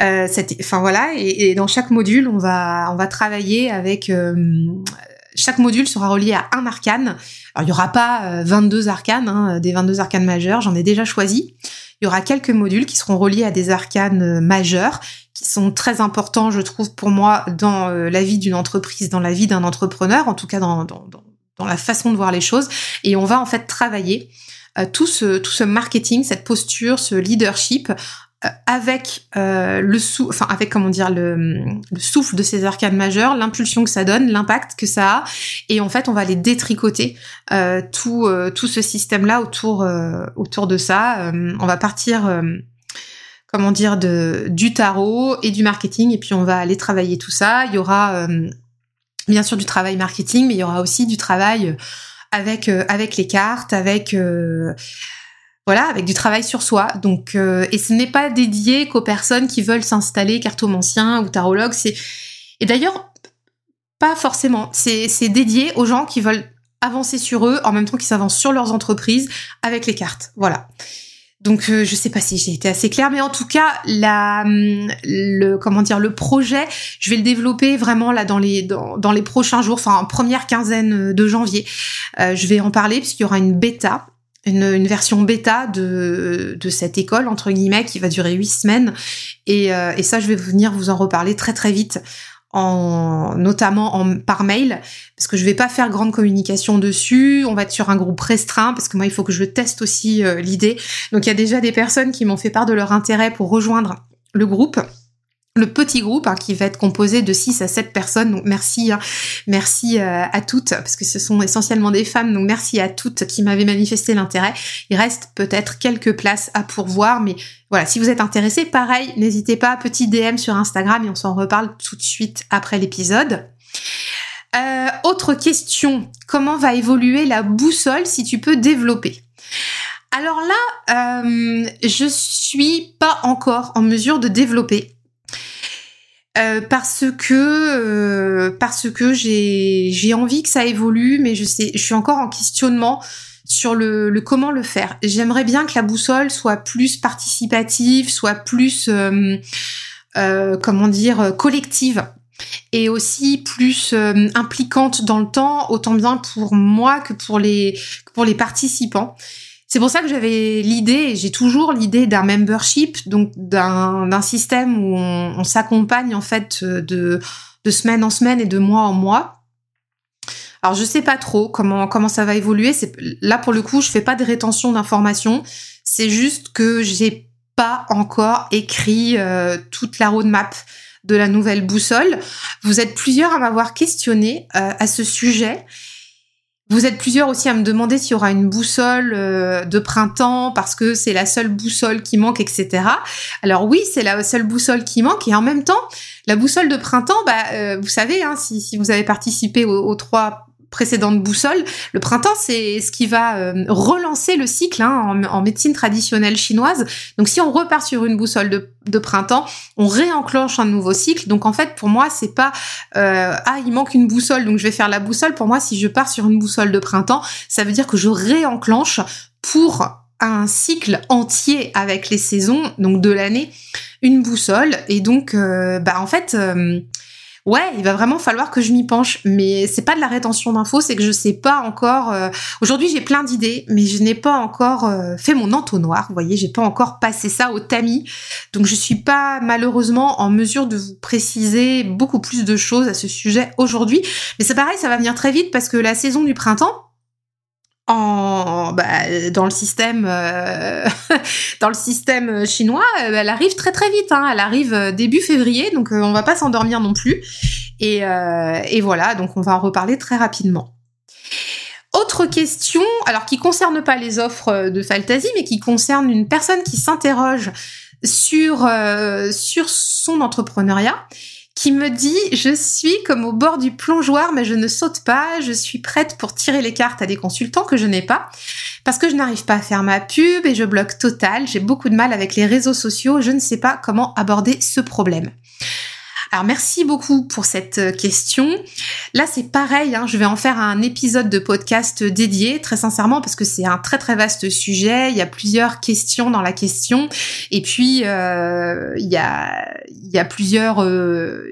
Speaker 1: enfin voilà, et, et, dans chaque module, on va on va travailler avec chaque module sera relié à un arcane. Alors, il y aura pas 22 arcanes, hein, des 22 arcanes majeurs, j'en ai déjà choisi. Il y aura quelques modules qui seront reliés à des arcanes majeurs qui sont très importants, je trouve, pour moi, dans euh, la vie d'une entreprise, dans la vie d'un entrepreneur, en tout cas dans, dans, dans, la façon de voir les choses. Et on va en fait travailler euh, tout, ce, tout ce marketing, cette posture, ce leadership euh, avec le sou enfin avec comment dire le, le souffle de ces arcanes majeurs, l'impulsion que ça donne, l'impact que ça a, et en fait on va les détricoter tout tout ce système là autour autour de ça. on va partir comment dire, de, du tarot et du marketing. Et puis on va aller travailler tout ça. Il y aura euh, bien sûr du travail marketing, mais il y aura aussi du travail avec euh, avec les cartes, avec euh, voilà, avec du travail sur soi. Donc et ce n'est pas dédié qu'aux personnes qui veulent s'installer cartomancien ou tarologue. C'est et d'ailleurs pas forcément. C'est dédié aux gens qui veulent avancer sur eux en même temps qu'ils s'avancent sur leurs entreprises avec les cartes. Voilà. Donc euh, je sais pas si j'ai été assez claire, mais en tout cas la le comment dire le projet, je vais le développer vraiment là dans les dans, dans les prochains jours, enfin première quinzaine de janvier. Euh, je vais en parler puisqu'il y aura une bêta. Une, version bêta de, de cette école entre guillemets qui va durer huit semaines et, euh, et ça je vais venir vous en reparler très très vite en notamment en, par mail parce que je vais pas faire grande communication dessus. On va être sur un groupe restreint parce que moi il faut que je teste aussi euh, l'idée. Donc il y a déjà des personnes qui m'ont fait part de leur intérêt pour rejoindre le groupe le petit groupe hein, qui va être composé de 6 à 7 personnes. Donc merci, hein, merci euh, à toutes, parce que ce sont essentiellement des femmes, donc merci à toutes qui m'avaient manifesté l'intérêt. Il reste peut-être quelques places à pourvoir, mais voilà, si vous êtes intéressé, pareil, n'hésitez pas, petit DM sur Instagram et on s'en reparle tout de suite après l'épisode. Euh, autre question, comment va évoluer la boussole si tu peux développer? Alors là, euh, je suis pas encore en mesure de développer euh, parce que euh, parce que j'ai j'ai envie que ça évolue, mais je sais, je suis encore en questionnement sur le, le comment le faire. J'aimerais bien que la boussole soit plus participative, soit plus euh, comment dire collective et aussi plus impliquante dans le temps, autant bien pour moi que pour les pour les participants. C'est pour ça que j'avais l'idée, j'ai toujours l'idée d'un membership, donc d'un système où on, s'accompagne en fait de, de semaine en semaine et de mois en mois. Alors je sais pas trop comment comment ça va évoluer. Là pour le coup, je fais pas de rétention d'informations. C'est juste que j'ai pas encore écrit euh, toute la roadmap de la nouvelle boussole. Vous êtes plusieurs à m'avoir questionné euh, à ce sujet vous êtes plusieurs aussi à me demander s'il y aura une boussole euh, de printemps parce que c'est la seule boussole qui manque, etc. Alors oui, c'est la seule boussole qui manque et en même temps, la boussole de printemps, bah, euh, vous savez, hein, si, si, vous avez participé aux trois précédente boussole. Le printemps, c'est ce qui va euh, relancer le cycle hein, en, médecine traditionnelle chinoise. Donc, si on repart sur une boussole de, printemps, on réenclenche un nouveau cycle. Donc, en fait, pour moi, c'est pas euh, ah il manque une boussole, donc je vais faire la boussole. Pour moi, si je pars sur une boussole de printemps, ça veut dire que je réenclenche pour un cycle entier avec les saisons, donc de l'année, une boussole. Et donc, euh, bah en fait ouais, il va vraiment falloir que je m'y penche. Mais c'est pas de la rétention d'infos, c'est que je sais pas encore. Euh, aujourd'hui, j'ai plein d'idées, mais je n'ai pas encore euh, fait mon entonnoir. Vous voyez, j'ai pas encore passé ça au tamis. Donc, je suis pas malheureusement en mesure de vous préciser beaucoup plus de choses à ce sujet aujourd'hui. Mais c'est pareil, ça va venir très vite parce que la saison du printemps, en bah, dans le système euh, dans le système chinois, euh, elle arrive très très vite. Hein. Elle arrive euh, début février, donc on va pas s'endormir non plus. Et, et voilà, donc on va en reparler très rapidement. Autre question, alors qui concerne pas les offres de Fantasy, mais qui concerne une personne qui s'interroge sur sur son entrepreneuriat qui me dit je suis comme au bord du plongeoir mais je ne saute pas, je suis prête pour tirer les cartes à des consultants que je n'ai pas parce que je n'arrive pas à faire ma pub et je bloque total, j'ai beaucoup de mal avec les réseaux sociaux, je ne sais pas comment aborder ce problème. Alors merci beaucoup pour cette euh, question. Là c'est pareil, hein, je vais en faire un épisode de podcast dédié, très sincèrement, parce que c'est un très très vaste sujet. Il y a plusieurs questions dans la question, et puis euh, il y a il y a plusieurs euh,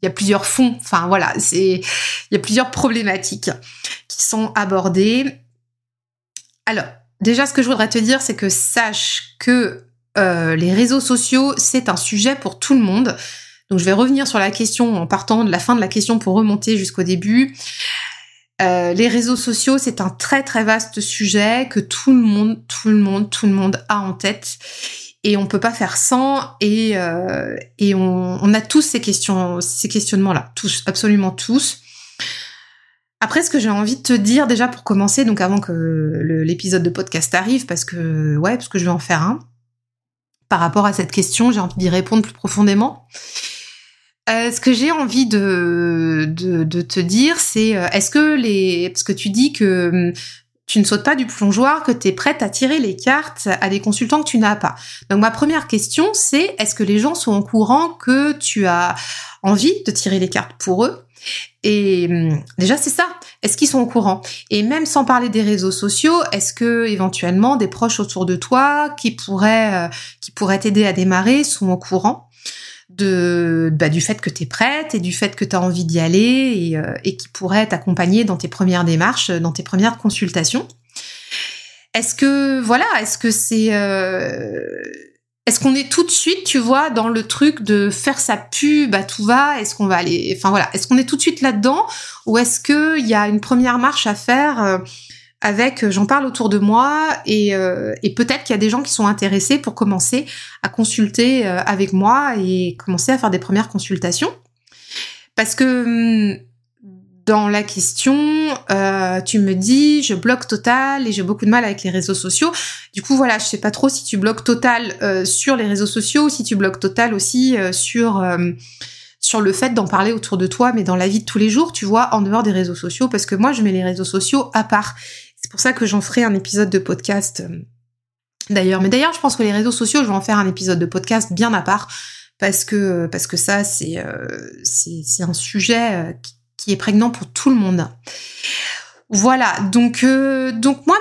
Speaker 1: il y a plusieurs fonds. Enfin voilà, c'est il y a plusieurs problématiques qui sont abordées. Alors déjà, ce que je voudrais te dire, c'est que sache que euh, les réseaux sociaux, c'est un sujet pour tout le monde. Donc je vais revenir sur la question en partant de la fin de la question pour remonter jusqu'au début. Euh, les réseaux sociaux, c'est un très très vaste sujet que tout le monde, tout le monde, tout le monde a en tête et on peut pas faire sans et euh, on, on, a tous ces questions, ces questionnements là, tous, absolument tous. Après, ce que j'ai envie de te dire déjà pour commencer, donc avant que l'épisode de podcast arrive, parce que ouais, parce que je vais en faire un par rapport à cette question, j'ai envie d'y répondre plus profondément. Euh, ce que j'ai envie de, te dire, c'est euh, est-ce que les... Parce que tu dis que hum, tu ne sautes pas du plongeoir, que tu es prête à tirer les cartes à des consultants que tu n'as pas. Donc ma première question, c'est est-ce que les gens sont au courant que tu as envie de tirer les cartes pour eux? Et hum, déjà, c'est ça. Est-ce qu'ils sont au courant? Et même sans parler des réseaux sociaux, est-ce que éventuellement des proches autour de toi qui pourraient euh, qui pourraient t'aider à démarrer sont au courant? De bah, du fait que tu es prête et du fait que tu as envie d'y aller et, euh, et qui pourraient t'accompagner dans tes premières démarches, dans tes premières consultations. Est-ce que voilà, est-ce que c'est euh, est-ce qu'on est tout de suite, tu vois, dans le truc de faire sa pub à tout va Est-ce qu'on va aller, enfin voilà, est-ce qu'on est tout de suite là-dedans ou est-ce que il y a une première marche à faire euh, avec euh, j'en parle autour de moi et, euh, et peut-être qu'il y a des gens qui sont intéressés pour commencer à consulter avec moi et commencer à faire des premières consultations parce que hum, dans la question, euh, tu me dis je bloque total et j'ai beaucoup de mal avec les réseaux sociaux. Du coup voilà, je sais pas trop si tu bloques total euh, sur les réseaux sociaux ou si tu bloques total aussi euh, sur sur le fait d'en parler autour de toi, mais dans la vie de tous les jours, tu vois, en dehors des réseaux sociaux, parce que moi je mets les réseaux sociaux à part. Pour ça que j'en ferai un épisode de podcast. D'ailleurs, mais d'ailleurs, je pense que les réseaux sociaux, je vais en faire un épisode de podcast bien à part parce que parce que ça c'est c'est un sujet qui qui est prégnant pour tout le monde. Voilà, donc euh, donc moi,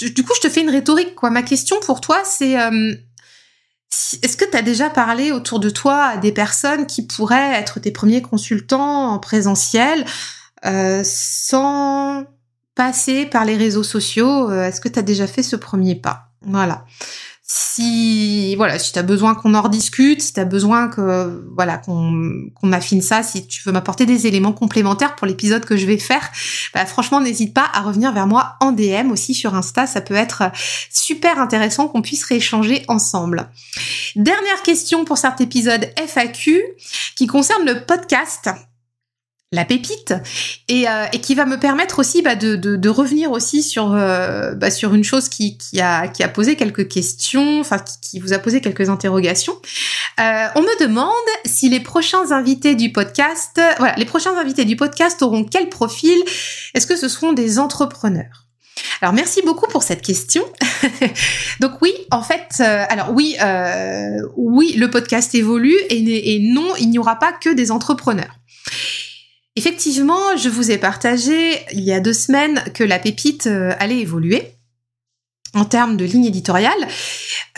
Speaker 1: du coup, je te fais une rhétorique. quoi. Ma question pour toi, c'est euh, est-ce que tu as déjà parlé autour de toi à des personnes qui pourraient être tes premiers consultants en présentiel euh, sans passer par les réseaux sociaux Est-ce que tu as déjà fait ce premier pas? Voilà. Si voilà, si tu as besoin qu'on en rediscute, si tu besoin que voilà, qu'on qu'on affine ça, si tu veux m'apporter des éléments complémentaires pour l'épisode que je vais faire, bah, franchement, n'hésite pas à revenir vers moi en DM aussi sur Insta, ça peut être super intéressant qu'on puisse rééchanger ensemble. Dernière question pour cet épisode FAQ qui concerne le podcast la pépite et, euh, et, qui va me permettre aussi bah, de, de, de, revenir aussi sur euh, bah, sur une chose qui, qui, a qui a posé quelques questions, enfin qui, qui, vous a posé quelques interrogations. Euh, on me demande si les prochains invités du podcast, voilà, les prochains invités du podcast auront quel profil? Est-ce que ce seront des entrepreneurs? Alors merci beaucoup pour cette question. Donc oui, en fait, euh, alors oui, euh, oui, le podcast évolue et, et non, il n'y aura pas que des entrepreneurs. Effectivement, je vous ai partagé il y a deux semaines que la pépite euh, allait évoluer en termes de ligne éditoriale,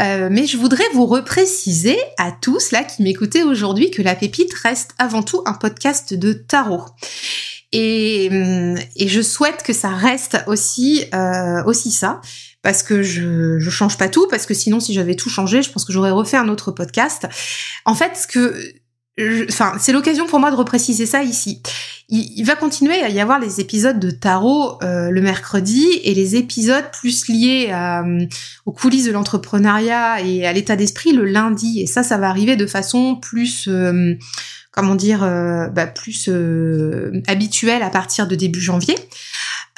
Speaker 1: euh, mais je voudrais vous repréciser à tous là qui m'écoutez aujourd'hui que la pépite reste avant tout un podcast de tarot. Et, hum, et je souhaite que ça reste aussi euh, aussi ça parce que je je change pas tout parce que sinon si j'avais tout changé je pense que j'aurais refait un autre podcast en fait ce que enfin, c'est l'occasion pour moi de repréciser ça ici. Il, va continuer à y avoir les épisodes de tarot euh, le mercredi et les épisodes plus liés euh, aux coulisses de l'entrepreneuriat et à l'état d'esprit le lundi. Et ça, ça va arriver de façon plus, euh, comment dire, bah, plus habituelle à partir de début janvier.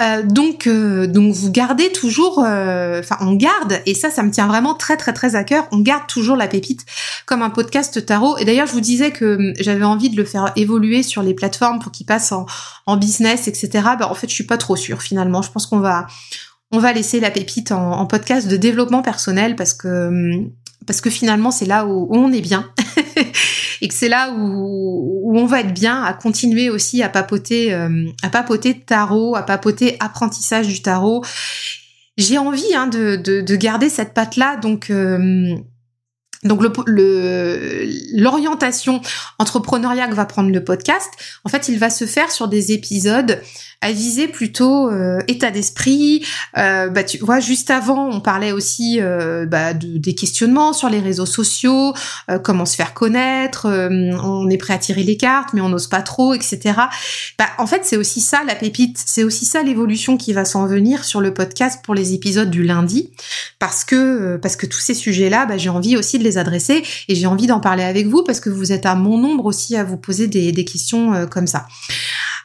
Speaker 1: Euh, donc, euh, donc vous gardez toujours, euh, enfin on garde, et ça, ça me tient vraiment très très très à cœur. On garde toujours la pépite comme un podcast tarot. Et d'ailleurs, je vous disais que hum, j'avais envie de le faire évoluer sur les plateformes pour qu'il passe en, business, etc. Bah, en fait, je suis pas trop sûre finalement. Je pense qu'on va on va laisser la pépite en, en, podcast de développement personnel parce que hum, parce que finalement c'est là où, on est bien. et que c'est là où, on va être bien à continuer aussi à papoter, euh, à papoter tarot, à papoter apprentissage du tarot. J'ai envie hein, de, garder cette patte là, donc. Euh, donc le l'orientation entrepreneuriat que va prendre le podcast, en fait, il va se faire sur des épisodes à viser plutôt euh, état d'esprit. Euh, bah, tu vois, juste avant, on parlait aussi euh, bah, de, des questionnements sur les réseaux sociaux, comment se faire connaître. on est prêt à tirer les cartes, mais on n'ose pas trop, etc. Bah, en fait, c'est aussi ça la pépite. C'est aussi ça l'évolution qui va s'en venir sur le podcast pour les épisodes du lundi, parce que parce que tous ces sujets-là, j'ai envie aussi de les adresser et j'ai envie d'en parler avec vous parce que vous êtes à mon nombre aussi à vous poser des, questions comme ça.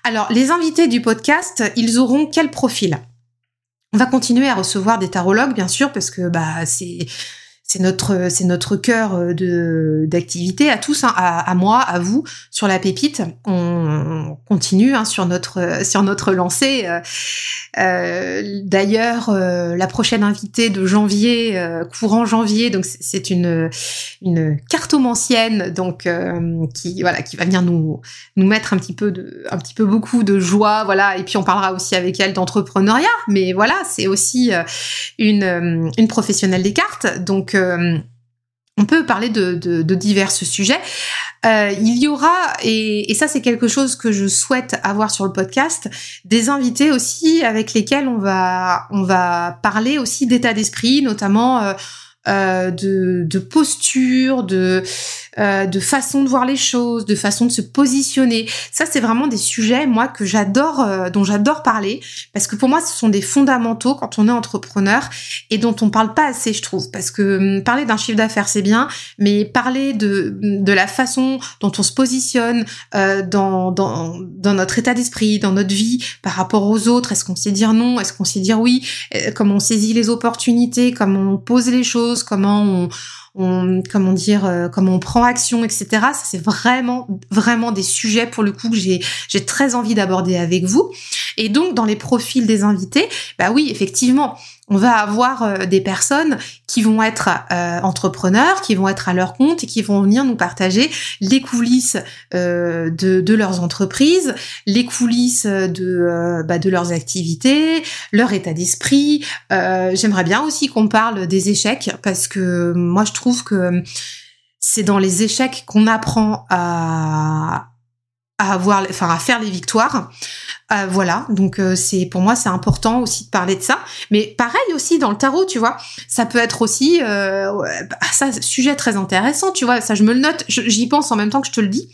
Speaker 1: Alors, les invités du podcast, ils auront quel profil? On va continuer à recevoir des tarologues, bien sûr, parce que bah c'est c'est notre cœur euh, d'activité à tous hein, à, moi à vous sur la pépite. On continue hein, sur notre sur lancée. Euh, euh d'ailleurs la prochaine invitée de janvier courant janvier donc c'est une une cartomancienne donc qui voilà qui va venir nous mettre un petit peu un petit peu beaucoup de joie voilà. Et puis on parlera aussi avec elle d'entrepreneuriat. Mais voilà c'est aussi une une professionnelle des cartes. Donc euh, on peut parler de, divers sujets. Euh, il y aura, et, ça c'est quelque chose que je souhaite avoir sur le podcast, des invités aussi avec lesquels on va, parler aussi d'état d'esprit, notamment euh, euh, de, de, posture, de, euh, de façon de voir les choses, de façon de se positionner. Ça, c'est vraiment des sujets, moi, que j'adore, euh, dont j'adore parler, parce que pour moi, ce sont des fondamentaux quand on est entrepreneur et dont on parle pas assez, je trouve. Parce que hum, parler d'un chiffre d'affaires, c'est bien, mais parler de, de la façon dont on se positionne euh, dans, dans, dans notre état d'esprit, dans notre vie, par rapport aux autres, est-ce qu'on sait dire non, est-ce qu'on sait dire oui, comment on saisit les opportunités, comment on pose les choses, comment on, comment dire, euh, comment on prend action, etc. Ça c'est vraiment vraiment des sujets pour le coup que j'ai j'ai très envie d'aborder avec vous. Et donc dans les profils des invités, bah oui effectivement, on va avoir euh, des personnes qui vont être euh, entrepreneurs, qui vont être à leur compte et qui vont venir nous partager les coulisses euh, de, leurs entreprises, les coulisses de, bah, de leurs activités, leur état d'esprit. J'aimerais bien aussi qu'on parle des échecs parce que moi je trouve que c'est dans les échecs qu'on apprend à, à avoir, enfin à faire les victoires. Euh, voilà, donc euh, c'est pour moi c'est important aussi de parler de ça. Mais pareil aussi dans le tarot, tu vois, ça peut être aussi euh, bah, ça sujet très intéressant, tu vois. Ça je me le note, j'y pense en même temps que je te le dis.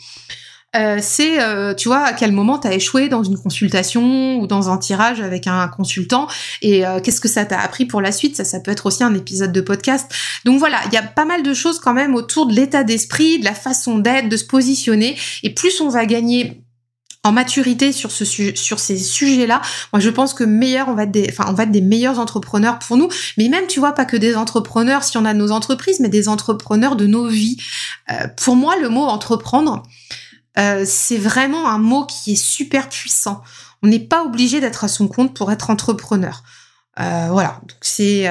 Speaker 1: Euh, c'est, euh, tu vois, à quel moment t'as échoué dans une consultation ou dans un tirage avec un consultant et qu'est-ce que ça t'a appris pour la suite? Ça, ça peut être aussi un épisode de podcast. Donc voilà, il y a pas mal de choses quand même autour de l'état d'esprit, de la façon d'être, de se positionner. Et plus on va gagner en maturité sur ce sur ces sujets-là, moi je pense que meilleur on va être des enfin on va être des meilleurs entrepreneurs pour nous, mais même tu vois pas que des entrepreneurs si on a nos entreprises, mais des entrepreneurs de nos vies. Euh, pour moi le mot entreprendre euh, c'est vraiment un mot qui est super puissant. On n'est pas obligé d'être à son compte pour être entrepreneur. Euh, voilà, donc c'est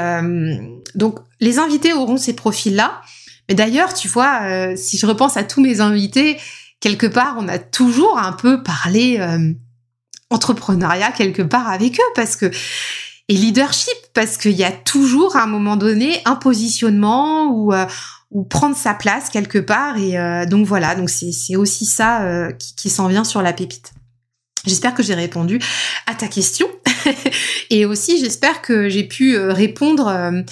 Speaker 1: donc les invités auront ces profils-là. Mais d'ailleurs, tu vois, si je repense à tous mes invités, quelque part, on a toujours un peu parlé euh, entrepreneuriat quelque part avec eux parce que et leadership parce qu'il y a toujours à un moment donné un positionnement ou euh, ou prendre sa place quelque part et euh, donc voilà donc c'est aussi ça qui, qui s'en vient sur la pépite. J'espère que j'ai répondu à ta question et aussi j'espère que j'ai pu répondre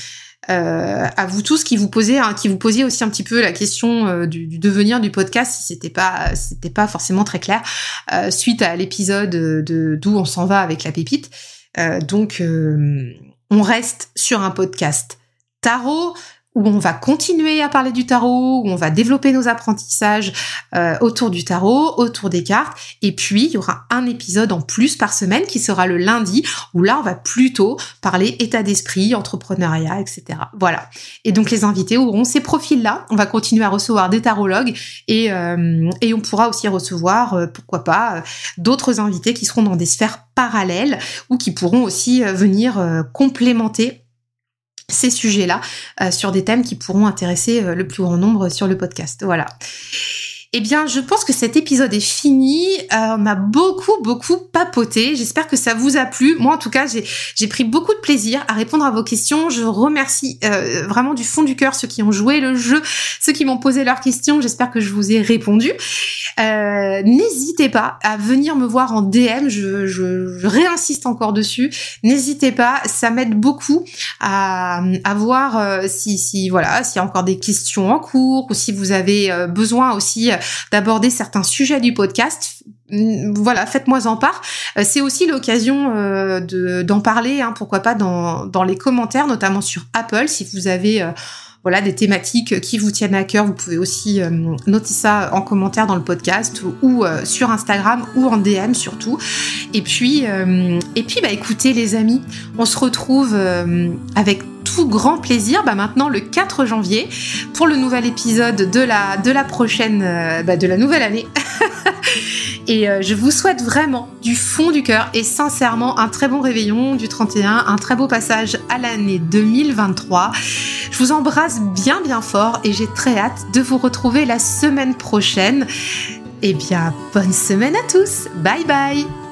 Speaker 1: euh, à vous tous qui vous posez, hein, qui vous posiez aussi un petit peu la question euh, du, devenir du podcast, si c'était pas, pas forcément très clair euh, suite à l'épisode de d'où on s'en va avec la pépite. donc, on reste sur un podcast tarot où on va continuer à parler du tarot, où on va développer nos apprentissages euh, autour du tarot, autour des cartes. Et puis, il y aura un épisode en plus par semaine qui sera le lundi, où là, on va plutôt parler état d'esprit, entrepreneuriat, etc. Voilà. Et donc, les invités auront ces profils-là. On va continuer à recevoir des tarologues et, euh, et on pourra aussi recevoir, euh, pourquoi pas, d'autres invités qui seront dans des sphères parallèles ou qui pourront aussi venir complémenter ces sujets-là sur des thèmes qui pourront intéresser le plus grand nombre sur le podcast. Voilà. Eh bien, je pense que cet épisode est fini. Euh, on a beaucoup, beaucoup papoté. J'espère que ça vous a plu. Moi, en tout cas, j'ai pris beaucoup de plaisir à répondre à vos questions. Je remercie euh, vraiment du fond du cœur ceux qui ont joué le jeu, ceux qui m'ont posé leurs questions. J'espère que je vous ai répondu. Euh, N'hésitez pas à venir me voir en DM. Je, réinsiste encore dessus. N'hésitez pas, ça m'aide beaucoup à, voir si, voilà, s'il y a encore des questions en cours ou si vous avez besoin aussi d'aborder certains sujets du podcast, mm, voilà, faites-moi en part. Euh, c'est aussi l'occasion euh, d'en parler, hein, pourquoi pas dans, les commentaires, notamment sur Apple, si vous avez euh, des thématiques qui vous tiennent à cœur, vous pouvez aussi noter ça en commentaire dans le podcast ou, sur Instagram ou en DM surtout. Et puis et puis bah écoutez les amis, on se retrouve avec grand plaisir bah maintenant le 4 janvier pour le nouvel épisode de la, de la prochaine, euh, bah, de la nouvelle année. et euh, je vous souhaite vraiment du fond du cœur et sincèrement un très bon réveillon du 31, un très beau passage à l'année 2023. Je vous embrasse bien bien fort et j'ai très hâte de vous retrouver la semaine prochaine. Eh bien, bonne semaine à tous. Bye bye